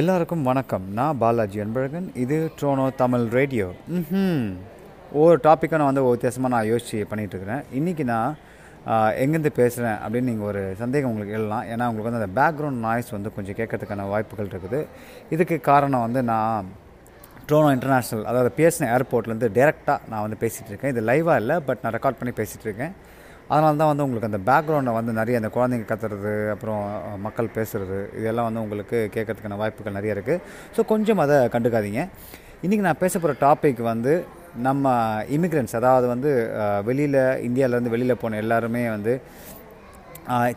எல்லாருக்கும் வணக்கம். நான் பாலாஜி அன்பழகன். இது ட்ரோனோ தமிழ் ரேடியோ. ம் ஒவ்வொரு டாப்பிக்கும் நான் வந்து ஒரு வித்தியாசமாக நான் யோசித்து பண்ணிகிட்ருக்கிறேன் இன்றைக்கி நான் எங்கேருந்து பேசுகிறேன் அப்படின்னு நீங்கள் ஒரு சந்தேகம் உங்களுக்கு எழலாம் ஏன்னா உங்களுக்கு வந்து அந்த பேக்ரவுண்ட் நாய்ஸ் வந்து கொஞ்சம் கேட்கறதுக்கான வாய்ப்புகள் இருக்குது. இதுக்கு காரணம் வந்து நான் ட்ரோனோ இன்டர்நேஷ்னல் அதாவது பிஎஸ்என் ஏர்போர்ட்லேருந்து டேரெக்டாக நான் வந்து பேசிகிட்டு இருக்கேன் இது லைவாக இல்லை பட் நான் ரெக்கார்ட் பண்ணி பேசிகிட்டு இருக்கேன் அதனால தான் வந்து உங்களுக்கு அந்த பேக்ரவுண்டை வந்து நிறைய அந்த குழந்தைங்க கத்துறது அப்புறம் மக்கள் பேசுகிறது இதெல்லாம் வந்து உங்களுக்கு கேட்கறதுக்கான வாய்ப்புகள் நிறைய இருக்குது ஸோ கொஞ்சம் அதை கண்டுக்காதீங்க. இன்றைக்கி நான் பேச போகிற டாபிக் வந்து நம்ம இமிக்ரெண்ட்ஸ் அதாவது வந்து வெளியில் இந்தியாவிலேருந்து வெளியில் போன எல்லாருமே வந்து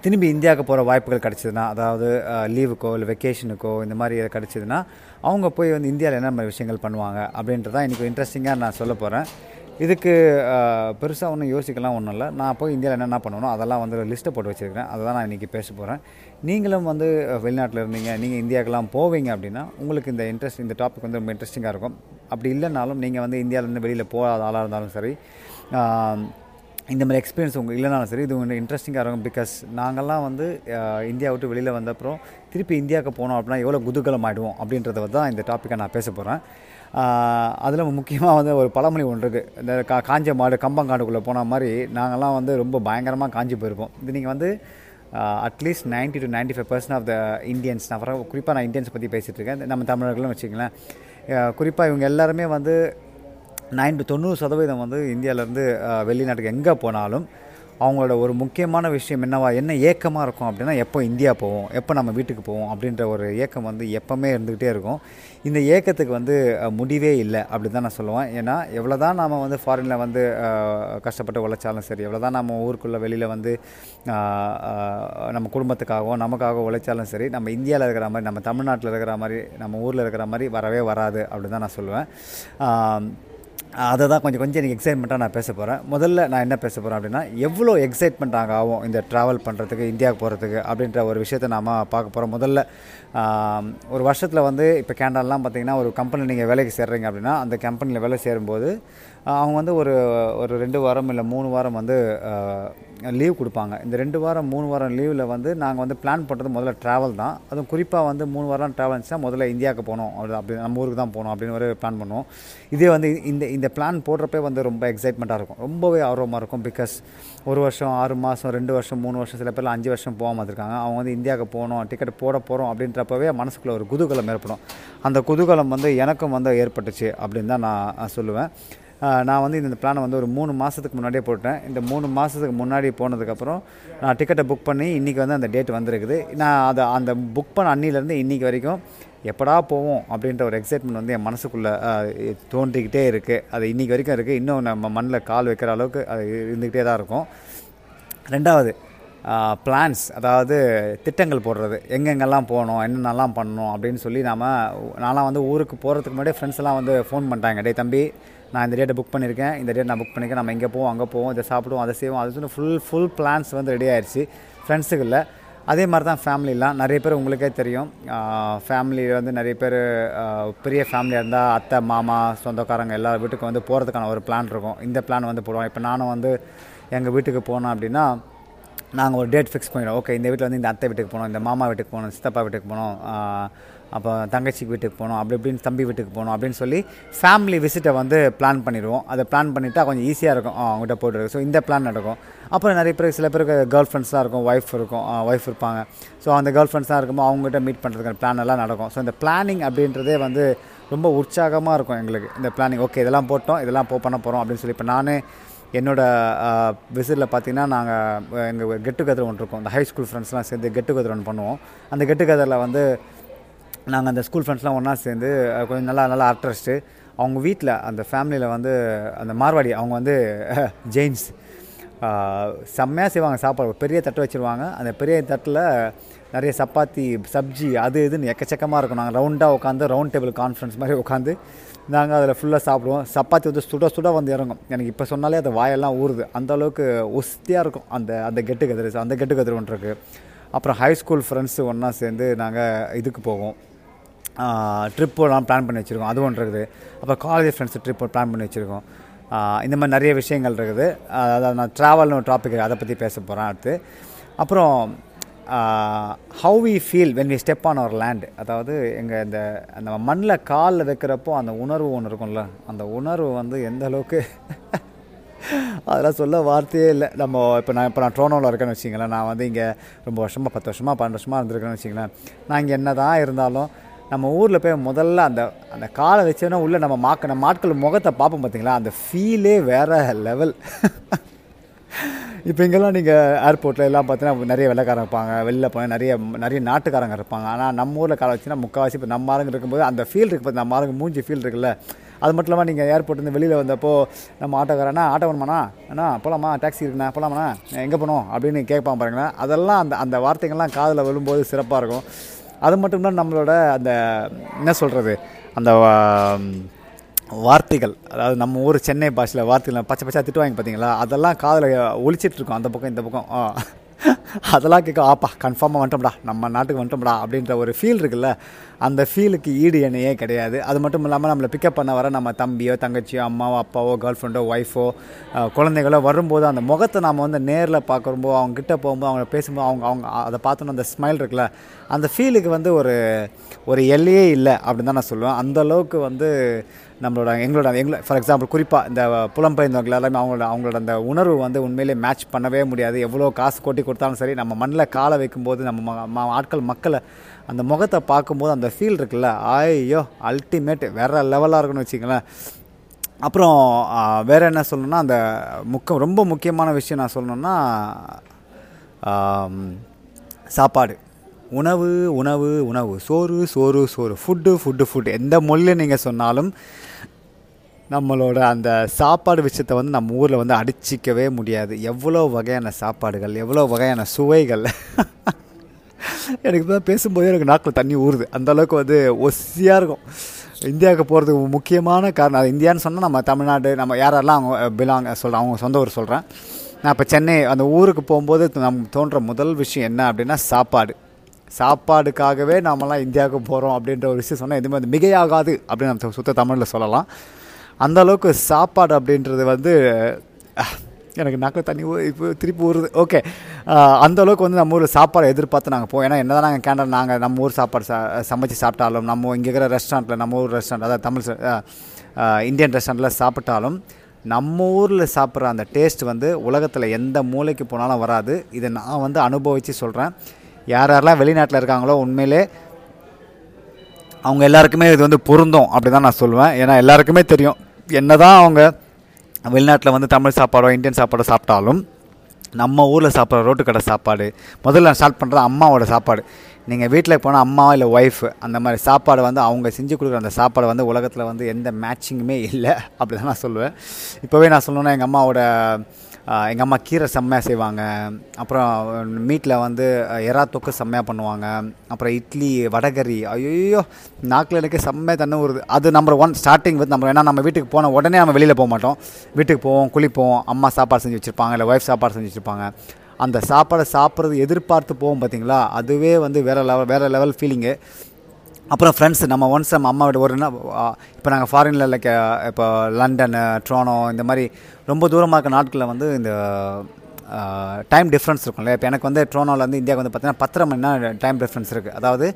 திரும்பி இந்தியாவுக்கு போகிற வாய்ப்புகள் கிடச்சிதுன்னா அதாவது லீவுக்கோ இல்லை வெக்கேஷனுக்கோ இந்த மாதிரி எதாவது கிடச்சிதுன்னா அவங்க போய் வந்து இந்தியாவில் என்ன மாதிரி விஷயங்கள் பண்ணுவாங்க அப்படின்றதான் இன்றைக்கி இன்ட்ரெஸ்டிங்காக நான் சொல்ல போகிறேன் இதுக்கு பெருசாக ஒன்றும் யோசிக்கலாம் ஒன்றும் இல்லை. நான் போய் இந்தியாவில் என்னென்ன பண்ணணும் அதெல்லாம் வந்து லிஸ்ட்டை போட்டு வச்சுருக்கிறேன். அதை தான் நான் இன்றைக்கி பேச போகிறேன் நீங்களும் வந்து வெளிநாட்டில் இருந்தீங்க நீங்கள் இந்தியாவுக்கெல்லாம் போவீங்க அப்படின்னா உங்களுக்கு இந்த இன்ட்ரெஸ்ட் இந்த டாபிக் வந்து ரொம்ப இன்ட்ரெஸ்டிங்காக இருக்கும். அப்படி இல்லைனாலும் நீங்கள் வந்து இந்தியாவிலேருந்து வெளியில் போகாத ஆளாக இருந்தாலும் சரி இந்த மாதிரி எக்ஸ்பீரியன்ஸ் உங்களுக்கு இல்லைனாலும் சரி இது ஒன்று இன்ட்ரெஸ்டிங்காக இருக்கும். பிகாஸ் நாங்கள்லாம் வந்து இந்தியா விட்டு வெளியில் வந்த அப்புறம் திருப்பி இந்தியாவுக்கு போனோம் அப்படின்னா எவ்வளோ குதூகலம் ஆகிடுவோம் அப்படின்றத தான் இந்த டாப்பிக்கை நான் பேச போகிறேன் அதில் முக்கியமாக வந்து ஒரு பழமொழி ஒன்று இருக்குது இந்த கா காஞ்ச மாடு கம்பங்காடுக்குள்ளே போன மாதிரி நாங்கள்லாம் வந்து ரொம்ப பயங்கரமாக காஞ்சி போயிருப்போம். இது நீங்கள் வந்து at least 90 to 95% five percent of the Indians நான் குறிப்பாக நான் இந்தியன்ஸ் பற்றி பேசிகிட்டு இருக்கேன். நம்ம தமிழர்களும் வச்சுங்களேன் குறிப்பாக இவங்க எல்லாருமே வந்து நைன் டு தொண்ணூறு சதவீதம் வந்து இந்தியாவிலேருந்து வெளிநாட்டுக்கு எங்கே போனாலும் அவங்களோட ஒரு முக்கியமான விஷயம் என்னவா என்ன ஏக்கமாக இருக்கும் அப்படின்னா எப்போ இந்தியா போவோம் எப்போ நம்ம வீட்டுக்கு போவோம் அப்படின்ற ஒரு ஏக்கம் வந்து எப்போவுமே இருந்துக்கிட்டே இருக்கும். இந்த ஏக்கத்துக்கு வந்து முடிவே இல்லை அப்படி தான் நான் சொல்லுவேன். ஏன்னா எவ்வளோ தான் நாம் வந்து ஃபாரினில் வந்து கஷ்டப்பட்டு உழைச்சாலும் சரி எவ்வளோ தான் நம்ம ஊருக்குள்ளே வெளியில் வந்து நம்ம குடும்பத்துக்காகவும் நமக்காக உழைச்சாலும் சரி நம்ம இந்தியாவில் இருக்கிற மாதிரி நம்ம தமிழ்நாட்டில் இருக்கிற மாதிரி நம்ம ஊரில் இருக்கிற மாதிரி வரவே வராது அப்படின்னு தான் நான் சொல்லுவேன். அதை தான் கொஞ்சம் கொஞ்சம் எனக்கு எக்ஸைட்மெண்ட்டாக நான் பேச போகிறேன் முதல்ல நான் என்ன பேச போகிறேன் அப்படின்னா எவ்வளோ எக்ஸைட்மெண்ட் அங்கே ஆகும் இந்த ட்ராவல் பண்ணுறதுக்கு இந்தியாவுக்கு போகிறதுக்கு அப்படின்ற ஒரு விஷயத்தை நாம் பார்க்க போகிறோம் முதல்ல ஒரு வருஷத்தில் வந்து இப்போ கேண்டால்லாம் பார்த்தீங்கன்னா ஒரு கம்பெனி நீங்கள் வேலைக்கு சேர்றீங்க அப்படின்னா அந்த கம்பெனியில் வேலை சேரும்போது அவங்க வந்து ஒரு ஒரு ரெண்டு வாரம் இல்லை மூணு வாரம் வந்து லீவ் கொடுப்பாங்க. இந்த ரெண்டு வாரம் மூணு வாரம் லீவில் வந்து நாங்கள் வந்து பிளான் பண்ணுறது முதல்ல ட்ராவல் தான். அதுவும் குறிப்பாக வந்து மூணு வாரம் ட்ராவல் இருந்துச்சுன்னா முதல்ல இந்தியாவுக்கு போகணும். அப்படி அப்படி நம்ம ஊருக்கு தான் போகணும் அப்படின்னு ஒரு பிளான் பண்ணுவோம். இதே வந்து இந்த இந்த பிளான் போடுறப்பே வந்து ரொம்ப எக்ஸைட்மெண்ட்டாக இருக்கும். ரொம்பவே ஆர்வமாக இருக்கும் பிகாஸ் ஒரு வருஷம் ஆறு மாதம் ரெண்டு வருஷம் மூணு வருஷம் சில பேர்லாம் அஞ்சு வருஷம் போகாமல் இருக்காங்க. அவங்க வந்து இந்தியாவுக்கு போகணும் டிக்கெட் போட போகிறோம் அப்படின்றப்பவே மனசுக்குள்ளே ஒரு குதூகலம் ஏற்படும். அந்த குதூகலம் வந்து எனக்கும் வந்து ஏற்பட்டுச்சு அப்படின்னு தான் நான் சொல்லுவேன். நான் வந்து இந்த பிளானை வந்து ஒரு மூணு மாதத்துக்கு முன்னாடியே போட்டேன் இந்த மூணு மாதத்துக்கு முன்னாடி போனதுக்கப்புறம் நான் டிக்கெட்டை புக் பண்ணி இன்றைக்கி வந்து அந்த டேட் வந்திருக்குது. நான் அதை அந்த புக் பண்ண அன்னிலேருந்து இன்றைக்கி வரைக்கும் எப்படா போவோம் அப்படின்ற ஒரு எக்ஸைட்மெண்ட் வந்து என் மனசுக்குள்ளே தோன்றிக்கிட்டே இருக்குது அது இன்றைக்கி வரைக்கும் இருக்குது இன்னும் நம்ம மண்ணில் கால் வைக்கிற அளவுக்கு அது இருந்துக்கிட்டே தான் இருக்கும். ரெண்டாவது பிளான்ஸ் அதாவது திட்டங்கள் போடுறது. எங்கெங்கெல்லாம் போகணும் என்னென்னலாம் பண்ணணும் அப்படின்னு சொல்லி நாம் நான்லாம் வந்து ஊருக்கு போகிறதுக்கு முன்னாடியே ஃப்ரெண்ட்ஸ் எல்லாம் வந்து ஃபோன் பண்ணிட்டாங்க. டே தம்பி நான் இந்த டேட்டை புக் பண்ணியிருக்கேன் இந்த டேட் நான் புக் பண்ணியிருக்கேன் நம்ம இங்கே போவோம் அங்கே போவோம் இதை சாப்பிடுவோம் அதை செய்வோம். அது சொல்லி ஃபுல் ஃபுல் பிளான்ஸ் வந்து ரெடி ஆயிடுச்சு ஃப்ரெண்ட்ஸுக்குள்ள அதே மாதிரி தான் ஃபேமிலிலாம் நிறைய பேர் உங்களுக்கே தெரியும். ஃபேமிலி வந்து நிறைய பேர் பெரிய ஃபேமிலியாக இருந்தால் அத்தை மாமா சொந்தக்காரங்க எல்லா வீட்டுக்கும் வந்து போகிறதுக்கான ஒரு பிளான் இருக்கும். இந்த பிளான் வந்து போடுவோம் இப்போ நானும் வந்து எங்கள் வீட்டுக்கு போனோம் அப்படின்னா நாங்கள் ஒரு டேட் ஃபிக்ஸ் பண்ணிடுவோம். ஓகே இந்த வீட்டில் வந்து இந்த அத்தை வீட்டுக்கு போகணும் இந்த மாமா வீட்டுக்கு போகணும் சித்தப்பா வீட்டுக்கு போகணும் அப்போ தங்கச்சி வீட்டுக்கு போகணும் அப்படி இப்படின்னு தம்பி வீட்டுக்கு போகணும் அப்படின்னு சொல்லி ஃபேமிலி விசிட்டை வந்து பிளான் பண்ணிடுவோம். அதை பிளான் பண்ணிட்டா கொஞ்சம் ஈஸியாக இருக்கும். அவங்ககிட்ட போட்டு ஸோ இந்த பிளான் நடக்கும். அப்புறம் நிறைய பேர் சில பேருக்கு கேர்ள் ஃப்ரெண்ட்ஸ்லாம் இருக்கும் ஒய்ஃப் இருக்கும் ஒய்ஃப் இருப்பாங்க. ஸோ அந்த கேர்ள் ஃப்ரெண்ட்ஸாக இருக்கும்போது அவங்ககிட்ட மீட் பண்ணுறதுக்கான பிளான் எல்லாம் நடக்கும். ஸோ இந்த பிளானிங் அப்படின்றதே வந்து ரொம்ப உற்சாகமாக இருக்கும் எங்களுக்கு. இந்த பிளானிங் ஓகே இதெல்லாம் போட்டோம் இதெல்லாம் போ பண்ண போகிறோம் அப்படின்னு சொல்லி. இப்போ நான் என்னோடய விசிட்டில் பார்த்தீங்கன்னா நாங்கள் எங்கள் கெட் டுகெதர் ஒன்று இருக்கும். இந்த ஹை ஸ்கூல் ஃப்ரெண்ட்ஸ்லாம் சேர்ந்து கெட் டுகெதர் ஒன்று பண்ணுவோம். அந்த கெட் டுகெதரில் வந்து நாங்கள் அந்த ஸ்கூல் ஃப்ரெண்ட்ஸ்லாம் ஒன்றா சேர்ந்து கொஞ்சம் நல்லா நல்லா அட்ரஸ்ட்டு அவங்க வீட்டில் அந்த ஃபேமிலியில் வந்து அந்த மார்வாடி அவங்க வந்து ஜெயின்ஸ். செம்மையாக செய்வாங்க சாப்பாடு. ஒரு பெரிய தட்டு வச்சுருவாங்க. அந்த பெரிய தட்டில் நிறைய சப்பாத்தி சப்ஜி அது இதுன்னு எக்கச்சக்கமாக இருக்கும். நாங்கள் ரவுண்டாக உட்காந்து ரவுண்ட் டேபிள் கான்ஃபரன்ஸ் மாதிரி உட்காந்து நாங்கள் அதில் ஃபுல்லாக சாப்பிடுவோம். சப்பாத்தி வந்து சுட சுட வந்து இறங்கும். எனக்கு இப்போ சொன்னாலே அது வாயெல்லாம் ஊறுது. அந்த அளவுக்கு ஒஸ்தியாக இருக்கும். அந்த அந்த கெட்டு கதிர் அந்த கெட்டு கதிர் ஒன்று இருக்குது அப்புறம் ஹை ஸ்கூல் ஃப்ரெண்ட்ஸு ஒன்றா சேர்ந்து நாங்கள் இதுக்கு போவோம். ட்ரிப்பெல்லாம் பிளான் பண்ணி வச்சுருக்கோம். அது ஒன்று இருக்குது. அப்புறம் காலேஜ் ஃப்ரெண்ட்ஸ் ட்ரிப் பிளான் பண்ணி வச்சுருக்கோம். இந்த மாதிரி நிறைய விஷயங்கள் இருக்குது. அதாவது நான் ட்ராவல்னு ஒரு டாபிக் அதை பற்றி பேச போகிறேன் அடுத்து. அப்புறம் how we feel when we step on our land அதாவது எங்கள் இந்த அந்த மண்ணில் காலில் வைக்கிறப்போ அந்த உணர்வு ஒன்று இருக்கும்ல. அந்த உணர்வு வந்து எந்த அளவுக்கு அதெல்லாம் சொல்ல வார்த்தையே இல்லை. நம்ம இப்போ நான் இப்போ நான் ட்ரோனோவில் இருக்கேன்னு வச்சிங்களேன் நான் வந்து இங்கே ரொம்ப வருஷமாக பத்து வருஷமாக பன்னெண்டு வருஷமாக இருந்திருக்கேன்னு வச்சிங்களேன் நான் இங்கே என்ன தான் இருந்தாலும் நம்ம ஊரில் போய் முதல்ல அந்த அந்த காலை வச்சோன்னா உள்ளே நம்ம மாக்க நம்ம ஆட்கள் முகத்தை பார்ப்போம் பார்த்தீங்களா அந்த ஃபீலே வேறு லெவல் இப்போ இங்கெல்லாம் நீங்கள் ஏர்போர்ட்டில் எல்லாம் பார்த்தீங்கன்னா நிறைய வெள்ளைக்காரங்க இருப்பாங்க வெளில போய் நிறைய நிறைய நாட்டுக்காரங்க இருப்பாங்க. ஆனால் நம்ம ஊரில் காலை வச்சுன்னா முக்கால்வாசி இப்போ நம்ம ஆளுங்க இருக்கும்போது அந்த ஃபீல் இருக்குது பார்த்து நம்ம ஆளுங்க மூஞ்சி ஃபீல் இருக்குல்ல? அது மட்டும் இல்லாமல் நீங்கள் ஏர்போர்ட்லேருந்து வெளியில் வந்தப்போ நம்ம ஆட்டோக்காரனா ஆட்டோ வேணுமாண்ணா? அண்ணா போகலாமா டாக்ஸி இருக்குண்ணா? போகலாமாண்ணா எங்கே போகணும்? அப்படின்னு கேட்பான் பாருங்கண்ணா அதெல்லாம் அந்த அந்த வார்த்தைகள்லாம் காதில் விழும்போது சிறப்பாக இருக்கும். அது மட்டும் தான் நம்மளோட அந்த என்ன சொல்கிறது அந்த வார்த்தைகள். அதாவது நம்ம ஊர் சென்னை பாஷையில் வார்த்தைகள் பச்சை பச்சை திட்டுவாங்க பார்த்தீங்களா அதெல்லாம் காதில் ஒழிச்சிட்ருக்கோம் அந்த பக்கம் இந்த பக்கம். அதெல்லாம் கேட்க ஆப்பா கன்ஃபார்மாக வந்துட்டோம்டா நம்ம நாட்டுக்கு வந்துட்டோம்டா அப்படின்ற ஒரு ஃபீல் இருக்குல்ல அந்த ஃபீலுக்கு ஈடு எண்ணையே கிடையாது. அது மட்டும் இல்லாமல் நம்மளை பிக்கப் பண்ண வர நம்ம தம்பியோ தங்கச்சியோ அம்மாவோ அப்பாவோ கேர்ள் ஃப்ரெண்டோ ஒய்ஃபோ குழந்தைகளோ வரும்போது அந்த முகத்தை நாம் வந்து நேரில் பார்க்குறப்போ அவங்க கிட்ட போகும்போது அவங்க பேசும்போது அவங்க அவங்க அதை பார்த்தோன்னா அந்த ஸ்மைல் இருக்குல்ல அந்த ஃபீலுக்கு வந்து ஒரு ஒரு எல்லையே இல்லை அப்படின்னு தான் நான் சொல்லுவேன். அந்த அளவுக்கு வந்து நம்மளோட எங்களோட எங்களோட ஃபார் எக்ஸாம்பிள் குறிப்பாக இந்த புலம்பெயர்ந்தவங்க எல்லாமே அவங்களோட அவங்களோட அந்த உணர்வு வந்து உண்மையிலே மேட்ச் பண்ணவே முடியாது. எவ்வளோ காசு கொட்டி கொடுத்தாலும் சரி நம்ம மண்ணில் காலை வைக்கும்போது நம்ம ம- ஆட்கள் மக்களை அந்த முகத்தை பார்க்கும்போது அந்த ஃபீல் இருக்குல்ல ஐயோ அல்டிமேட் வேறு லெவலாக இருக்குன்னு வச்சிங்களேன் அப்புறம் வேறு என்ன சொல்லணும்னா அந்த முக்க ரொம்ப முக்கியமான விஷயம் நான் சொல்லணுன்னா சாப்பாடு. உணவு உணவு உணவு. சோறு சோறு சோறு. ஃபுட்டு ஃபுட்டு ஃபுட்டு எந்த மொழியில் நீங்கள் சொன்னாலும் நம்மளோட அந்த சாப்பாடு விஷயத்தை வந்து நம்ம ஊரில் வந்து அடிச்சிக்கவே முடியாது. எவ்வளோ வகையான சாப்பாடுகள் எவ்வளோ வகையான சுவைகள். எனக்கு தான் பேசும்போதே எனக்கு நாக்கில் தண்ணி ஊறுது. அந்தளவுக்கு வந்து ஒசியாக இருக்கும். இந்தியாவுக்கு போகிறதுக்கு முக்கியமான காரணம். அது இந்தியான்னு சொன்னால் நம்ம தமிழ்நாடு நம்ம யாரெல்லாம் அவங்க பிலாங் சொல்கிறேன் அவங்க சொந்த ஊர் சொல்கிறேன் நான் இப்போ சென்னை அந்த ஊருக்கு போகும்போது நம் தோன்ற முதல் விஷயம் என்ன அப்படின்னா சாப்பாடு. சாப்பாடுக்காகவே நாமெல்லாம் இந்தியாவுக்கு போகிறோம் அப்படின்ற ஒரு விஷயம் சொன்னால் எதுவுமே அது மிகையாகாது அப்படின்னு நம்ம சுத்த தமிழில் சொல்லலாம். அந்த அளவுக்கு சாப்பாடு அப்படின்றது வந்து எனக்கு நாக்கில் தண்ணி ஊ- இப்போ திருப்பி ஊறுது. ஓகே அந்த அளவுக்கு வந்து நம்ம ஊர் சாப்பாடை எதிர்பார்த்து நாங்கள் போவோம். ஏன்னா என்ன தான் நாங்கள் கேண்டல் நாங்கள் நம்ம ஊர் சாப்பாடு சா சமைச்சு சாப்பிட்டாலும் நம்ம இங்கே இருக்கிற ரெஸ்டாரண்ட்டில் நம்ம ஊர் ரெஸ்டாரண்ட் அதாவது தமிழ் இந்தியன் ரெஸ்டாரண்ட்டில் சாப்பிட்டாலும் நம்ம ஊரில் சாப்பிட்ற அந்த டேஸ்ட் வந்து உலகத்தில் எந்த மூலைக்கு போனாலும் வராது. இதை நான் வந்து அனுபவித்து சொல்கிறேன் யார் யாரெல்லாம் வெளிநாட்டில் இருக்காங்களோ உண்மையிலே அவங்க எல்லாருக்குமே இது வந்து பொருந்தும் அப்படி தான் நான் சொல்லுவேன் ஏன்னா எல்லாருக்குமே தெரியும். என்ன தான் அவங்க வெளிநாட்டில் வந்து தமிழ் சாப்பாடோ இந்தியன் சாப்பாடோ சாப்பிட்டாலும் நம்ம ஊரில் சாப்பிட்ற ரோட்டு கடை சாப்பாடு முதல்ல நான் ஸ்டார்ட் பண்ணுறது அம்மாவோட சாப்பாடு. நீங்கள் வீட்டில் போனால் அம்மா இல்லை ஒய்ஃப் அந்த மாதிரி சாப்பாடு வந்து அவங்க செஞ்சு கொடுக்குற அந்த சாப்பாடு வந்து உலகத்தில் வந்து எந்த மேட்சிங்குமே இல்லை. அப்படி தான் நான் சொல்லுவேன். இப்போவே நான் சொல்லணுன்னா எங்கள் அம்மாவோட எங்கள் அம்மா கீரை செம்மையாக செய்வாங்க. அப்புறம் மீட்டில் வந்து எறா தொக்கு செம்மையாக பண்ணுவாங்க. அப்புறம் இட்லி வடகரி ஐயோ நாக்கில் எனக்கு செம்மையாக தண்ணி வருது. அது நம்பர் ஒன் ஸ்டார்டிங் வந்து நம்ம ஏன்னா நம்ம வீட்டுக்கு போன உடனே நம்ம வெளியில் போக மாட்டோம். வீட்டுக்கு போவோம் குளிப்போம் அம்மா சாப்பாடு செஞ்சு வச்சுருப்பாங்க இல்லை ஒய்ஃப் சாப்பாடு செஞ்சு வச்சுருப்பாங்க. அந்த சாப்பாடை சாப்பிட்றது எதிர்பார்த்து போவோம் பார்த்தீங்களா அதுவே வந்து வேறு லெவல் வேறு லெவல் ஃபீலிங்கு அப்புறம் ஃப்ரெண்ட்ஸ் நம்ம ஒன்ஸ் நம்ம அம்மா வீடு ஒரு இப்போ நாங்கள் ஃபாரினில் லைக் இப்போ லண்டனு ட்ரோனோ இந்த மாதிரி ரொம்ப தூரமாக இருக்க நாட்களில் வந்து இந்த டைம் டிஃப்ரென்ஸ் இருக்கும்ல இப்போ எனக்கு வந்து ட்ரோனோலேருந்து இந்தியாவுக்கு வந்து பார்த்தீங்கன்னா பத்தரை மணி நேரம் டைம் டிஃப்ரென்ஸ் இருக்குது அதாவது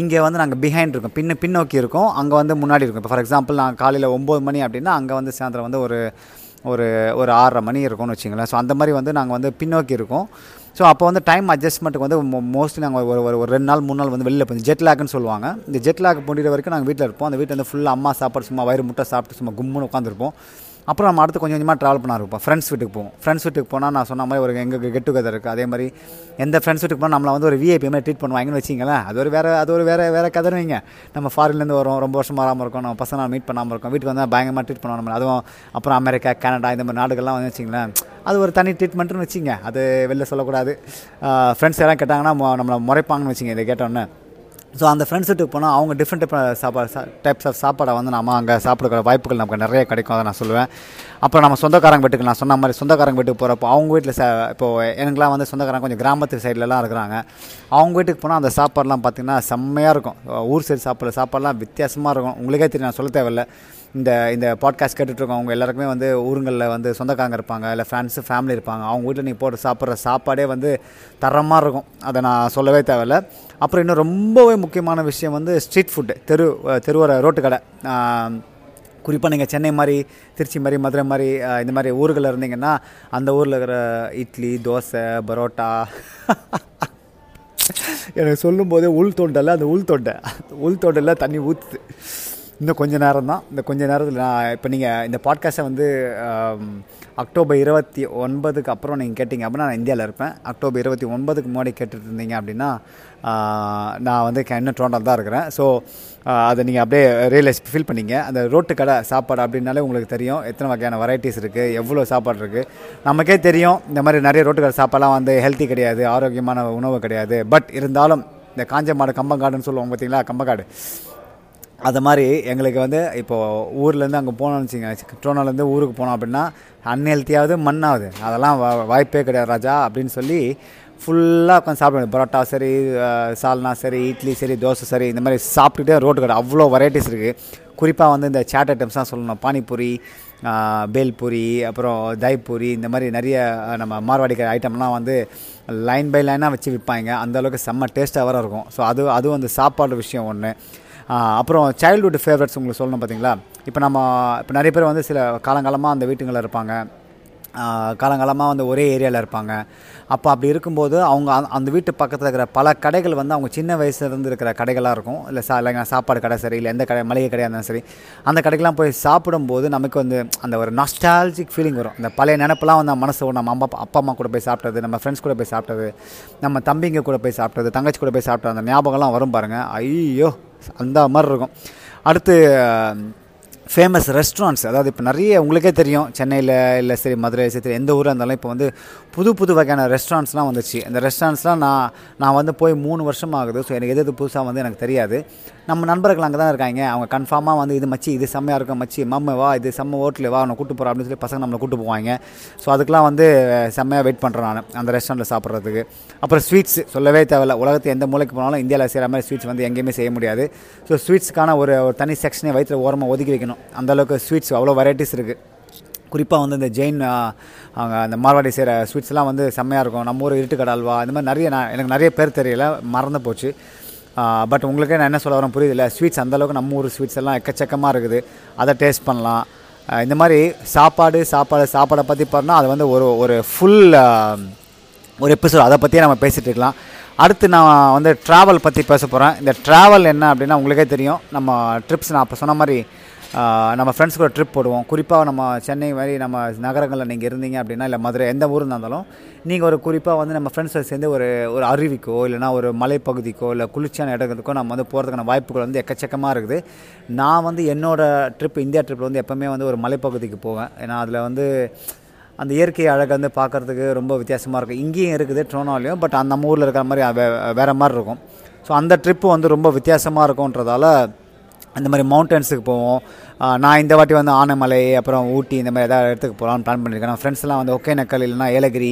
இங்கே வந்து நாங்கள் பிஹைண்ட் இருக்கோம். பின்ன பின்னோக்கி இருக்கோம். அங்கே வந்து முன்னாடி இருக்கும். இப்போ ஃபார் எக்ஸாம்பிள் நான் காலையில் ஒம்பது மணி அப்படின்னா அங்கே வந்து சாயந்தரம் வந்து ஒரு ஒரு ஒரு ஆறரை மணி இருக்கும்னு வச்சுங்களேன் ஸோ அந்த மாதிரி வந்து நாங்கள் வந்து பின்னோக்கி இருக்கோம். ஸோ அப்போ வந்து டைம் அட்ஜஸ்ட்மெண்ட்டுக்கு வந்து மோஸ்ட்லி நாங்கள் ஒரு ஒரு ரெண்டு நாள் மூணு நாள் வந்து வெளியில் போய் ஜெட் லேக்னு சொல்லுவாங்க. இந்த ஜெட் லேக் முடிகிற வரைக்கும் நாங்கள் வீட்டில் இருப்போம். அந்த வீட்டில் வந்து ஃபுல்லாக அம்மா சாப்பாடு சும்மா வயிறு முட்டை சாப்பிட்டு சும்மா கும்முன்னு உட்காந்துருப்போம் அப்புறம் நம்ம அடுத்து கொஞ்சம் கொஞ்சமாக ட்ராவல் பண்ண இருப்போம் ஃப்ரெண்ட்ஸ் வீட்டுக்கு போவோம். ஃப்ரெண்ட்ஸ் வீட்டுக்கு போனால் நான் சொன்ன மாதிரி ஒரு எங்கள் கெட் டுகெதர் இருக்குது அதே மாதிரி எந்த ஃப்ரெண்ட்ஸ் வீட்டுக்கு போனால் நம்மளை வந்து ஒரு விஐபி மாதிரி ட்ரீட் பண்ணுவாங்கன்னு வச்சிங்களேன் அது ஒரு வேறு அது ஒரு வேறு வேறு கதறுவீங்க நம்ம ஃபாரின்லேருந்து வரோம் ரொம்ப வருஷம் வராமல் இருக்கோம் நம்ம பசங்க மீட் பண்ணாமல் இருக்கோம். வீட்டுக்கு வந்தால் பயங்கரமாக ட்ரீட் பண்ணுவோம் நம்ம அதுவும் அப்புறம் அமெரிக்கா கனடா இந்த மாதிரி நாடுகள்லாம் வந்து வச்சிங்களேன் அது ஒரு தனி ட்ரீட்மெண்ட்டுன்னு வச்சிங்க அது வெளில சொல்லக்கூடாது. ஃப்ரெண்ட்ஸ் யாராவது கேட்டாங்கன்னா நம்மளை முறைப்பாங்கன்னு வச்சிங்க இதை கேட்டோன்னே ஸோ அந்த ஃப்ரெண்ட்ஸ் வீட்டுக்கு போனால் அவங்க டிஃப்ரெண்ட் டைப் சாப்பாடு டைப்ஸ் ஆஃப் சாப்பாடை வந்து நம்ம அங்கே சாப்பிடுற வாய்ப்புகள் நமக்கு நிறைய கிடைக்கும் அதை நான் சொல்லுவேன். அப்புறம் நம்ம சொந்தக்காரங்க வீட்டுக்கு நான் சொன்ன மாதிரி சொந்தக்காரங்க வீட்டுக்கு போகிறப்போ அவங்க வீட்டில் ச இப்போது எனக்குலாம் வந்து சொந்தக்காரங்க கொஞ்சம் கிராமத்து சைட்லலாம் இருக்கிறாங்க. அவங்க வீட்டுக்கு போனால் அந்த சாப்பாடுலாம் பார்த்திங்கன்னா செம்மையாக இருக்கும். ஊர் சைடு சாப்பிட்ற சாப்பாடெலாம் வித்தியாசமாக இருக்கும். உங்களுக்கே தெரியும் நான் சொல்ல தேவையில்ல. இந்த இந்த பாட்காஸ்ட் கேட்டுட்ருக்கவங்க எல்லாருக்குமே வந்து ஊருங்களில் வந்து சொந்தக்காரங்க இருப்பாங்க இல்லை ஃப்ரெண்ட்ஸு ஃபேமிலி இருப்பாங்க. அவங்க வீட்டில் நீங்கள் போட்டு சாப்பிட்ற சாப்பாடே வந்து தரமாக இருக்கும். அதை நான் சொல்லவே தேவையில்ல. அப்புறம் இன்னும் ரொம்பவே முக்கியமான விஷயம் வந்து ஸ்ட்ரீட் ஃபுட்டு தெரு தெருவோர ரோட்டு கடை. குறிப்பாக நீங்கள் சென்னை மாதிரி திருச்சி மாதிரி மதுரை மாதிரி இந்த மாதிரி ஊர்களில் இருந்தீங்கன்னா அந்த ஊரில் இருக்கிற இட்லி தோசை பரோட்டா. எனக்கு சொல்லும்போதே உள் தொண்டல்ல அந்த உள் தொண்டை. உள் தொண்டலில் தண்ணி ஊற்றுது இன்னும் கொஞ்ச நேரம் தான் இந்த கொஞ்ச நேரத்தில் நான் இப்போ நீங்கள் இந்த பாட்காஸ்ட்டை வந்து அக்டோபர் இருபத்தி ஒன்பதுக்கு அப்புறம் நீங்கள் கேட்டிங்க அப்படின்னா நான் இந்தியாவில் இருப்பேன். அக்டோபர் இருபத்தி ஒன்பதுக்கு முன்னாடி கேட்டுட்டு இருந்தீங்க அப்படின்னா நான் வந்து க- இன்னும் டோண்டல் தான் இருக்கிறேன் ஸோ அதை நீங்கள் அப்படியே ரியலைஸ் ஃபீல் பண்ணிங்க. அந்த ரோட்டு கடை சாப்பாடு அப்படின்னாலே உங்களுக்கு தெரியும். எத்தனை வகையான வெரைட்டிஸ் இருக்குது எவ்வளோ சாப்பாடு இருக்குது நமக்கே தெரியும் இந்த மாதிரி நிறைய ரோட்டு கடை சாப்பாடுலாம் வந்து ஹெல்த்தி கிடையாது ஆரோக்கியமான உணவு கிடையாது. பட் இருந்தாலும் இந்த காஞ்ச மாடு கம்பங்காடுன்னு சொல்லுவாங்க பார்த்தீங்களா கம்பங்காடு. அது மாதிரி எங்களுக்கு வந்து இப்போது ஊர்லேருந்து அங்கே போனோம்னு வச்சுக்கோங்க. ட்ரோனாலேருந்து ஊருக்கு போனோம் அப்படின்னா அன்ஹெல்த்தியாவது மண்ணாவது. அதெல்லாம் வா- வாய்ப்பே கிடையாது ராஜா அப்படின்னு சொல்லி ஃபுல்லாக உட்காந்து சாப்பிடுவேன் பரோட்டா சரி சால்னா சரி இட்லி சரி தோசை சரி இந்த மாதிரி சாப்பிட்டுட்டே ரோட்டு கடை. அவ்வளோ வெரைட்டிஸ் இருக்குது குறிப்பாக வந்து இந்த சாட் ஐட்டம்ஸ் தான் சொல்லணும். பானிபூரி பேல்பூரி அப்புறம் தைப்பூரி இந்த மாதிரி நிறைய நம்ம மார்வாடி ஐட்டம்லாம் வந்து லைன் பை லைனாக வச்சு விற்பாங்க அந்த அளவுக்கு செம்ம டேஸ்ட்டாக வர இருக்கும். ஸோ அது அதுவும் அந்த சாப்பாடு விஷயம் ஒன்று அப்புறம் சைல்டுஹுட் ஃபேவரட்ஸ் உங்களுக்கு சொல்லணும் பார்த்தீங்களா இப்போ நம்ம இப்போ நிறைய பேர் வந்து சில காலங்காலமாக அந்த வீட்டுங்களில் இருப்பாங்க. காலங்காலமாக வந்து ஒரே ஏரியாவில் இருப்பாங்க. அப்போ அப்படி இருக்கும்போது அவங்க அந்த- அந்த வீட்டு பக்கத்தில் இருக்கிற பல கடைகள் வந்து அவங்க சின்ன வயசுலேருந்து இருக்கிற கடைகளாக இருக்கும். இல்லை சா இல்லைங்க சாப்பாடு கடை சரி இல்லை எந்த கடை மளிகை கடையாக இருந்தாலும் சரி அந்த கடைக்கெலாம் போய் சாப்பிடும்போது நமக்கு வந்து அந்த ஒரு நாஸ்டாலஜிக் ஃபீலிங் வரும். அந்த பழைய நினப்பெல்லாம் வந்து மனசு நம்ம அம்மா அப்பா அம்மா கூட போய் சாப்பிட்டது நம்ம ஃப்ரெண்ட்ஸ் கூட போய் சாப்பிட்டது நம்ம தம்பிங்க கூட போய் சாப்பிட்டது தங்கச்சி கூட போய் சாப்பிட்டது அந்த ஞாபகம்லாம் வரும் பாருங்கள் ஐயோ! அந்த மாதிரி இருக்கும். அடுத்து ஃபேமஸ் ரெஸ்டாரண்ட்ஸ் அதாவது இப்போ நிறைய உங்களுக்கே தெரியும் சென்னையில் இல்லை சரி மதுரை சரி எந்த ஊராக இருந்தாலும் இப்போ வந்து புது புது வகையான ரெஸ்டாரண்ட்ஸ்லாம் வந்துச்சு. அந்த ரெஸ்டாரண்ட்ஸ்லாம் நான் நான் வந்து போய் மூணு வருஷம் ஆகுது. ஸோ எனக்கு எது எது புதுசாக வந்து எனக்கு தெரியாது. நம்ம நண்பர்கள் அங்கே தான் இருக்காங்க. அவங்க கன்ஃபார்மாக வந்து இது மச்சி இது செம்மையாக இருக்கும் மச்சி மம்ம வா இது செம்ம ஹோட்டலில் வா அவனை கூட்டு போகிறோம் அப்படின்னு சொல்லி பசங்க நம்மளை கூட்டு போவாங்க. ஸோ அதுக்கெலாம் வந்து செம்மையாக வெயிட் பண்ணுறேன் நான் அந்த ரெஸ்டாரண்ட்டில் சாப்பிட்றதுக்கு. அப்புறம் ஸ்வீட்ஸ் சொல்லவே தேவையில்ல. உலகத்து எந்த மூலைக்கு போனாலும் இந்தியாவில் செய்கிற மாதிரி ஸ்வீட்ஸ் வந்து எங்கேயுமே செய்ய முடியாது. ஸோ ஸ்வீட்ஸ்க்கான ஒரு ஒரு தனி செக்ஷனே வயிற்றுல ஓரமாக ஒதுக்கி வைக்கணும். அந்த அந்தளவுக்கு ஸ்வீட்ஸ் அவ்வளோ வெரைட்டிஸ் இருக்குது குறிப்பாக வந்து இந்த ஜெயின் அவங்க அந்த மார்வாடி செய்கிற ஸ்வீட்ஸ்லாம் வந்து செம்மையாக இருக்கும். நம்ம ஊர் இருட்டுக்கடல்வா இந்த மாதிரி நிறைய நான் எனக்கு நிறைய பேர் தெரியல மறந்து போச்சு. பட் உங்களுக்கே நான் என்ன சொல்ல வரேன் புரியுதில்ல ஸ்வீட்ஸ் அந்தளவுக்கு நம்ம ஊர் ஸ்வீட்ஸ் எல்லாம் எக்கச்சக்கமாக இருக்குது. அதை டேஸ்ட் பண்ணலாம். இந்த மாதிரி சாப்பாடு சாப்பாடு சாப்பாடை பற்றி பார்த்தா அது வந்து ஒரு ஒரு ஃபுல் ஒரு எபிசோட் அதை பற்றியே நம்ம பேசிகிட்டு இருக்கலாம். அடுத்து நான் வந்து ட்ராவல் பற்றி பேச போகிறேன் இந்த ட்ராவல் என்ன அப்படின்னா உங்களுக்கே தெரியும். நம்ம ட்ரிப்ஸ் நான் அப்போ சொன்ன மாதிரி நம்ம ஃப்ரெண்ட்ஸ் கூட ட்ரிப் போடுவோம். குறிப்பாக நம்ம சென்னை மாதிரி நம்ம நகரங்களில் நீங்கள் இருந்தீங்க அப்படின்னா இல்லை மதுரை எந்த ஊர் இருந்தாலும் நீங்கள் ஒரு குறிப்பாக வந்து நம்ம ஃப்ரெண்ட்ஸை சேர்ந்து ஒரு ஒரு அருவிக்கோ இல்லைனா ஒரு மலைப்பகுதிக்கோ இல்லை குளிர்ச்சியான இடத்துக்கோ நம்ம வந்து போகிறதுக்கான வாய்ப்புகள் வந்து எக்கச்சக்கமாக இருக்குது. நான் வந்து என்னோடய ட்ரிப் இந்தியா ட்ரிப்பில் வந்து எப்போவுமே வந்து ஒரு மலைப்பகுதிக்கு போவேன். ஏன்னா அதில் வந்து அந்த இயற்கை அழகை வந்து பார்க்குறதுக்கு ரொம்ப வித்தியாசமாக இருக்கும். இங்கேயும் இருக்குது ட்ரோனாலையும் பட் அந்த நம்ம ஊரில் இருக்கிற மாதிரி வே- வேறு மாதிரி இருக்கும். ஸோ அந்த ட்ரிப்பு வந்து ரொம்ப வித்தியாசமாக இருக்கும்ன்றதால அந்த மாதிரி மவுண்டன்ஸுக்கு போவோம். நான் இந்த வாட்டி வந்து ஆனைமலை அப்புறம் ஊட்டி இந்த மாதிரி ஏதாவது இடத்துக்கு போகலான்னு பிளான் பண்ணியிருக்கேன் நான் ஃப்ரெண்ட்ஸ்லாம் வந்து ஒகேனக்கல் இல்லைனா ஏலகிரி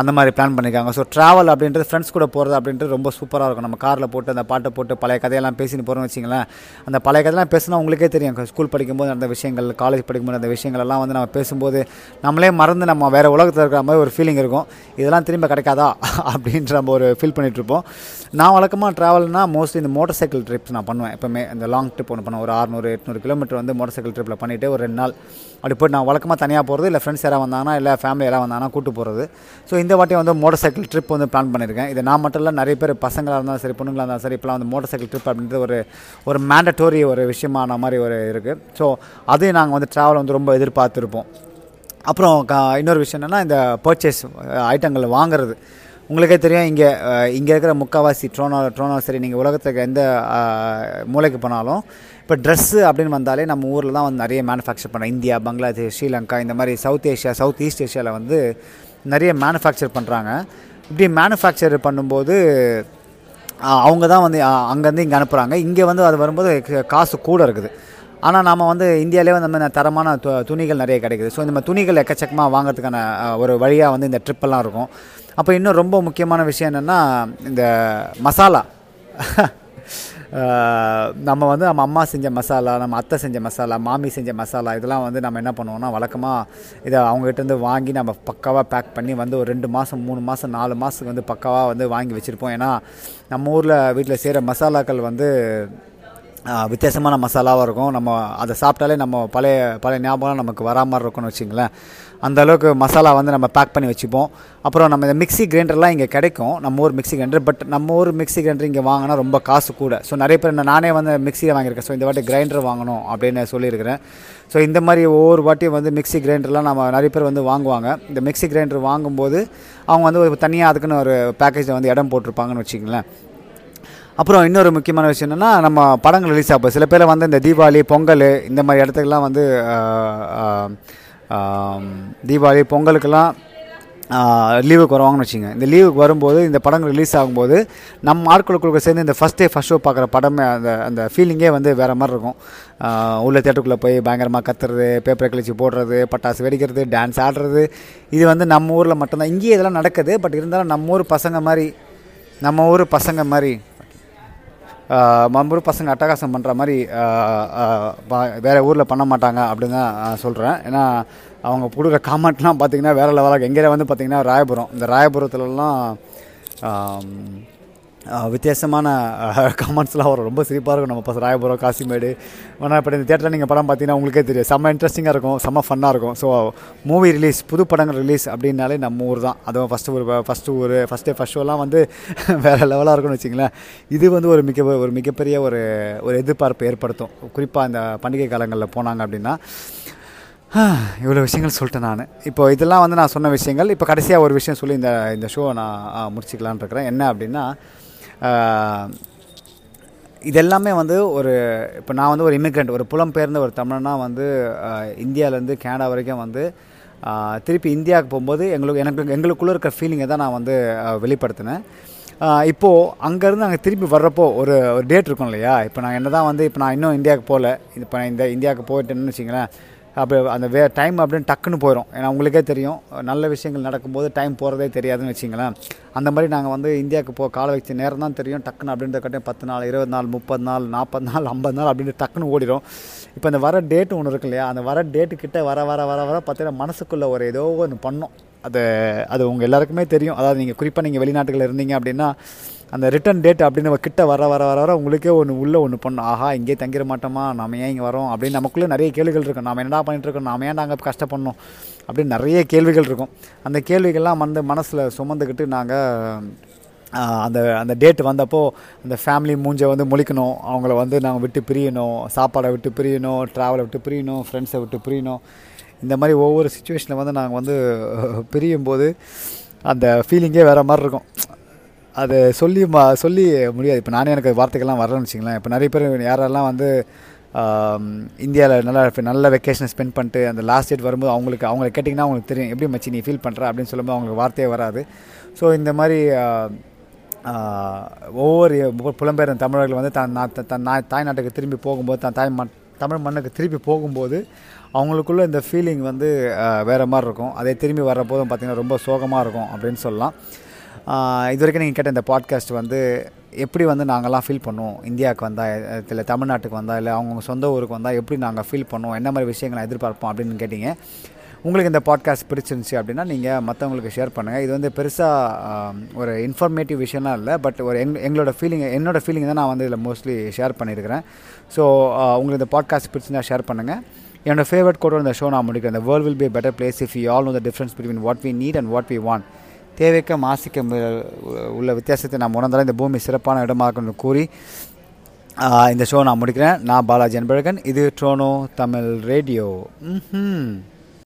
அந்த மாதிரி பிளான் பண்ணியிருக்காங்க ஸோ ட்ராவல் அப்படின்றது ஃப்ரெண்ட்ஸ் கூட போகிறது அப்படின்றது ரொம்ப சூப்பராக இருக்கும். நம்ம காரில் போட்டு அந்த பாட்டை போட்டு பழைய கதையெல்லாம் பேசின்னு போகிறோம்னு வச்சிங்களேன் அந்த பழைய கதையெல்லாம் பேசினா உங்களுக்கே தெரியும். ஸ்கூல் படிக்கும்போது அந்த விஷயங்கள் காலேஜ் படிக்கும்போது அந்த விஷயங்கள்லாம் வந்து நம்ம பேசும்போது நம்மளே மறந்து நம்ம வேறு உலகத்தில் இருக்கிற மாதிரி ஒரு ஃபீலிங் இருக்கும். இதெல்லாம் திரும்ப கிடைக்காதா? அப்படின்ற நம்ம ஒரு ஃபீல் பண்ணிகிட்ருப்போம் நான் வழக்கமாக ட்ராவல்னால் மோஸ்ட்லி இந்த மோட்டர் சைக்கிள் ட்ரிப்ஸ் நான் பண்ணுவேன். எப்போவுமே இந்த லாங் ட்ரிப் ஒன்று பண்ணுவேன். ஒரு அறநூறு எட்நூறு கிலோமீட்டர் வந்து மோட்டர் சைக்கிள் ட்ரிப்பில் பண்ணிவிட்டு ஒரு ரெண்டு நாள் அப்படி போய்ட்டு நான் வழக்கமாக தனியாக போகிறது இல்லை ஃப்ரெண்ட்ஸ் யாராவது வந்தாங்கன்னா இல்லை ஃபேமிலி யாராவது வந்தாங்கன்னா கூட்டு போகிறது ஸோ இந்த வாட்டி வந்து மோட்டர் சைக்கிள் ட்ரிப் வந்து பிளான் பண்ணியிருக்கேன் இது நான் மட்டும் இல்லை நிறைய பேர் பசங்களாக இருந்தாலும் சரி பொண்ணுங்களாக இருந்தாலும் சரி இப்போலாம் வந்து மோட்டர் சைக்கிள் ட்ரிப் அப்படின்றது ஒரு ஒரு மேண்டட்டோரி ஒரு விஷயமான மாதிரி ஒரு இருக்குது ஸோ அதையும் நாங்கள் வந்து ட்ராவல் வந்து ரொம்ப எதிர்பார்த்துருப்போம். அப்புறம் க இன்னொரு விஷயம் என்னென்னா இந்த பர்ச்சேஸ் ஐட்டங்கள் வாங்குறது. உங்களுக்கே தெரியும் இங்கே இங்கே இருக்கிற முக்கால்வாசி ட்ரோனோ ட்ரோனோ சரி நீங்கள் உலகத்துக்கு எந்த மூளைக்கு மூலைக்கு போனாலும் இப்போ ட்ரெஸ்ஸு அப்படின்னு வந்தாலே நம்ம ஊரில் தான் வந்து நிறைய மேனுஃபேக்சர் பண்ண இந்தியா பங்களாதேஷ் ஸ்ரீலங்கா இந்த மாதிரி சவுத் ஏஷியா சவுத் ஈஸ்ட் ஏஷியாவில் வந்து நிறைய மேனுஃபேக்சர் பண்ணுறாங்க இப்படி மேனுஃபேக்சர் பண்ணும்போது அவங்க தான் வந்து அங்கேருந்து இங்கே அனுப்புகிறாங்க இங்கே வந்து அது வரும்போது காசு கூட இருக்குது. ஆனால் நம்ம வந்து இந்தியாவிலே வந்து நம்ம மாதிரி தரமான து- துணிகள் நிறைய கிடைக்குது. ஸோ இந்த மாதிரி துணிகள் எக்கச்சக்கமாக வாங்குறதுக்கான ஒரு வழியாக வந்து இந்த ட்ரிப்பெல்லாம் இருக்கும். அப்போ இன்னும் ரொம்ப முக்கியமான விஷயம் என்னென்னா இந்த மசாலா. நம்ம வந்து நம்ம அம்மா செஞ்ச மசாலா நம்ம அத்தை செஞ்ச மசாலா மாமி செஞ்ச மசாலா இதெல்லாம் வந்து நம்ம என்ன பண்ணுவோம்னா வழக்கமாக இதை அவங்ககிட்டருந்து வாங்கி நம்ம பக்காவாக பேக் பண்ணி வந்து ஒரு ரெண்டு மாதம் மூணு மாதம் நாலு மாதத்துக்கு வந்து பக்காவாக வந்து வாங்கி வச்சுருப்போம். ஏன்னா நம்ம ஊரில் வீட்டில் செய்கிற மசாலாக்கள் வந்து வித்தியாசமான மசாலாவாக இருக்கும். நம்ம அதை சாப்பிட்டாலே நம்ம பழைய பழைய ஞாபகம் நமக்கு வரா மாதிரி இருக்கும்னு வச்சுங்களேன். அந்த அளவுக்கு மசாலா வந்து நம்ம பேக் பண்ணி வச்சுப்போம். அப்புறம் நம்ம இந்த மிக்சி கிரைண்டர்லாம் இங்கே கிடைக்கும். நம்ம ஊர் மிக்ஸி கிரைண்டர் பட் நம்ம ஊர் மிக்ஸி கிரைண்டர் இங்கே வாங்கினா ரொம்ப காசு கூட. ஸோ நிறைய பேர் நானே வந்து மிக்சியை வாங்கியிருக்கேன். ஸோ இந்த வாட்டி கிரைண்டர் வாங்கணும் அப்படின்னு சொல்லியிருக்கிறேன். ஸோ இந்த மாதிரி ஒவ்வொரு வாட்டியும் வந்து மிக்சி கிரைண்டர்லாம் நம்ம நிறைய பேர் வந்து வாங்குவாங்க. இந்த மிக்ஸி கிரைண்டர் வாங்கும்போது அவங்க வந்து ஒரு தனியாக அதுக்குன்னு ஒரு பேக்கேஜில் வந்து இடம் போட்டிருப்பாங்கன்னு வச்சுங்களேன். அப்புறம் இன்னொரு முக்கியமான விஷயம் என்னென்னா நம்ம படங்கள் ரிலீஸ் ஆகும் சில பேர் வந்து இந்த தீபாவளி பொங்கல் இந்த மாதிரி இடத்துக்கெல்லாம் வந்து தீபாவளி பொங்கலுக்கெல்லாம் லீவுக்கு வருவாங்கன்னு வச்சுங்க இந்த லீவுக்கு வரும்போது இந்த படங்கள் ரிலீஸ் ஆகும்போது நம்ம ஆட்களுக்குள்ள சேர்ந்து இந்த ஃபஸ்ட் டே ஃபஸ்ட் ஷோ பார்க்குற படமே அந்த அந்த ஃபீலிங்கே வந்து வேறு மாதிரி இருக்கும். உள்ள தேட்டருக்குள்ளே போய் பயங்கரமாக கத்துறது பேப்பரை கிழிச்சு போடுறது பட்டாசு வெடிக்கிறது டான்ஸ் ஆடுறது. இது வந்து நம்ம ஊரில் மட்டும்தான். இங்கேயே இதெல்லாம் நடக்குது. பட் இருந்தாலும் நம்ம ஊர் பசங்க மாதிரி நம்ம ஊர் பசங்க மாதிரி ஆஹ் பசங்க அட்டகாசம் பண்ணுற மாதிரி வேறு வேற ஊரில் பண்ண மாட்டாங்க அப்படின்னு தான் சொல்கிறேன் ஏன்னா அவங்க கொடுக்குற காமெண்ட்லாம் பார்த்தீங்கன்னா வேற லெவலாக எங்கே வந்து பார்த்திங்கன்னா ராயபுரம். இந்த ராயபுரத்துலலாம் வித்தியாசமான கமெண்ட்ஸ்லாம் வரும். ரொம்ப சிரிப்பாக இருக்கும். நம்ம பசங்க ராயபுரம் காசிமேடு. ஆனால் இப்போ இந்த தேட்டரில் நீங்கள் படம் பார்த்தீங்கன்னா உங்களுக்கே தெரியும். செம்ம இன்ட்ரெஸ்டிங்காக இருக்கும். செம்ம ஃபன்னாக இருக்கும். ஸோ மூவி ரிலீஸ் புது படங்கள் ரிலீஸ் அப்படின்னாலே நம்ம ஊர் தான். அதுவும் ஃபஸ்ட்டு ஒரு ஃபஸ்ட்டு ஊர் ஃபஸ்ட்டு ஃபஸ்ட் ஷோலாம் வந்து வேறு லெவலாக இருக்கும்னு வச்சிங்களேன் இது வந்து ஒரு மிக ஒரு மிகப்பெரிய ஒரு ஒரு எதிர்பார்ப்பு ஏற்படுத்தும். குறிப்பாக இந்த பண்டிகை காலங்களில் போனாங்க அப்படின்னா இவ்வளோ விஷயங்கள் சொல்லிட்டேன் நான். இப்போ இதெல்லாம் வந்து நான் சொன்ன விஷயங்கள். இப்போ கடைசியாக ஒரு விஷயம் சொல்லி இந்த இந்த ஷோவை நான் முடிச்சிக்கலான் முடிச்சுக்கலான்னு இருக்கிறேன். என்ன அப்படின்னா இதெல்லாமே வந்து ஒரு இப்போ நான் வந்து ஒரு இமிக்ரெண்ட் ஒரு புலம்பெயர்ந்த ஒரு தமிழனா வந்து இந்தியாவிலேருந்து கனடா வரைக்கும் வந்து திருப்பி இந்தியாவுக்கு போகும்போது எங்களுக்கு எனக்கு எங்களுக்குள்ளே இருக்கிற ஃபீலிங்கை தான் நான் வந்து வெளிப்படுத்தினேன். இப்போது அங்கேருந்து நாங்கள் திருப்பி வர்றப்போ ஒரு ஒரு டேட் இருக்கும் இல்லையா? இப்போ நான் என்ன தான் வந்து இப்போ நான் இன்னும் இந்தியாவுக்கு போகல. இப்போ நான் இந்த இந்தியாவுக்கு போயிட்டேன்னு வச்சிங்களேன் அப்போ அந்த வே டைம் அப்படின்னு டக்குன்னு போயிடும் ஏன்னா உங்களுக்கே தெரியும் நல்ல விஷயங்கள் நடக்கும்போது டைம் போகிறதே தெரியாதுன்னு வச்சிங்களேன். அந்த மாதிரி நாங்கள் வந்து இந்தியாவுக்கு போ கால வச்ச நேரம் தான் தெரியும். டக்குன்னு அப்படின்ற கட்டையும் பத்து நாள் இருபது நாள் முப்பது நாள் நாற்பது நாள் ஐம்பது நாள் அப்படின்னு டக்குன்னு ஓடிடும் இப்போ இந்த வர டேட்டு ஒன்று இருக்கு இல்லையா? அந்த வர டேட்டுக்கிட்ட வர வர வர வர பார்த்தீங்கன்னா மனசுக்குள்ளே ஒரு ஏதோ ஒன்று பண்ணோம். அது அது உங்கள் எல்லாருக்குமே தெரியும். அதாவது நீங்கள் குறிப்பாக நீங்கள் வெளிநாட்டுகளில் இருந்தீங்க அப்படின்னா அந்த ரிட்டர்ன் டேட் அப்படின்னு நம்ம கிட்ட வர வர வர வர உங்களுக்கே ஒன்று உள்ளே ஒன்று பண்ணும் ஆஹா இங்கே தங்கிட மாட்டோமா? நம்ம ஏன் இங்கே வரோம்? அப்படின்னு நமக்குள்ளே நிறைய கேள்விகள் இருக்கும். நாம் என்னடா பண்ணிட்டு இருக்கோம்? ஏன் ஏன்டா அங்கே கஷ்டப்படணும்? அப்படின்னு நிறைய கேள்விகள் இருக்கும். அந்த கேள்விகள்லாம் வந்து மனசில் சுமந்துக்கிட்டு நாங்கள் அந்த அந்த டேட் வந்தப்போ அந்த ஃபேமிலி மூஞ்சை வந்து முழிக்கணும். அவங்கள வந்து நாங்கள் விட்டு பிரியணும். சாப்பாடை விட்டு பிரியணும். ட்ராவலை விட்டு பிரியணும். ஃப்ரெண்ட்ஸை விட்டு பிரியணும். இந்த மாதிரி ஒவ்வொரு சுச்சுவேஷனில் வந்து நாங்கள் வந்து பிரியும் போது அந்த ஃபீலிங்கே வேறு மாதிரி இருக்கும். அது சொல்லி மா சொல்லி முடியாது. இப்போ நானே எனக்கு வார்த்தைகள்லாம் வரலன்னு வச்சிங்களேன் இப்போ நிறைய பேர் யாரெல்லாம் வந்து இந்தியாவில் நல்லா நல்ல வெக்கேஷனை ஸ்பெண்ட் பண்ணிட்டு அந்த லாஸ்ட் டேட் வரும்போது அவங்களுக்கு அவங்கள கேட்டிங்கன்னா அவங்களுக்கு தெரியும். எப்படி மச்சி நீ ஃபீல் பண்ணுற அப்படின்னு சொல்லும்போது அவங்களுக்கு வார்த்தையே வராது. ஸோ இந்த மாதிரி ஒவ்வொரு பு- புலம்பெயர்ந்த தமிழர்கள் வந்து தன் நான் தன் நான் தாய் நாட்டுக்கு திரும்பி போகும்போது தன் தாய் மண் தமிழ் மண்ணுக்கு திருப்பி போகும்போது அவங்களுக்குள்ள இந்த ஃபீலிங் வந்து வேறு மாதிரி இருக்கும். அதே திரும்பி வர்றபோதும் பார்த்திங்கன்னா ரொம்ப சோகமாக இருக்கும் அப்படின்னு சொல்லலாம். இது வரைக்கும் நீங்கள் கேட்ட இந்த பாட்காஸ்ட் வந்து எப்படி வந்து நாங்கள்லாம் ஃபீல் பண்ணுவோம்? இந்தியாவுக்கு வந்தால் இல்லை தமிழ்நாட்டுக்கு வந்தால் இல்லை அவங்கவுங்க சொந்த ஊருக்கு வந்தால் எப்படி நாங்கள் ஃபீல் பண்ணுவோம்? என்ன மாதிரி விஷயங்களை எதிர்பார்ப்போம் அப்படின்னு கேட்டிங்க. உங்களுக்கு இந்த பாட்காஸ்ட் பிடிச்சிருந்துச்சி அப்படின்னா நீங்கள் மற்றவங்களுக்கு ஷேர் பண்ணுங்கள் இது வந்து பெருசாக ஒரு இன்ஃபர்மேட்டிவ் விஷயம்லாம் இல்லை பட் ஒரு எங் எங்களோட ஃபீலிங் என்னோட ஃபீலிங் தான் நான் வந்து இதில் மோஸ்ட்லி ஷேர் பண்ணியிருக்கிறேன். ஸோ உங்களுக்கு இந்த பாட்காஸ்ட் பிடிச்சிருந்தா ஷேர் பண்ணுங்கள் என்னோடய ஃபேவரட் கோட்டோட இந்த ஷோ நான் முடிக்கிறேன். இந்த world will be better place if you all know the difference between what we need and what we want தேவைக்க மாசிக்க உள்ள வித்தியாசத்தை நாம் உணர்ந்தாலும் இந்த பூமி சிறப்பான இடமாக கூறி இந்த ஷோ நான் முடிக்கிறேன். நான் பாலாஜி அன்பழகன். இது ட்ரோனோ தமிழ் ரேடியோ ம்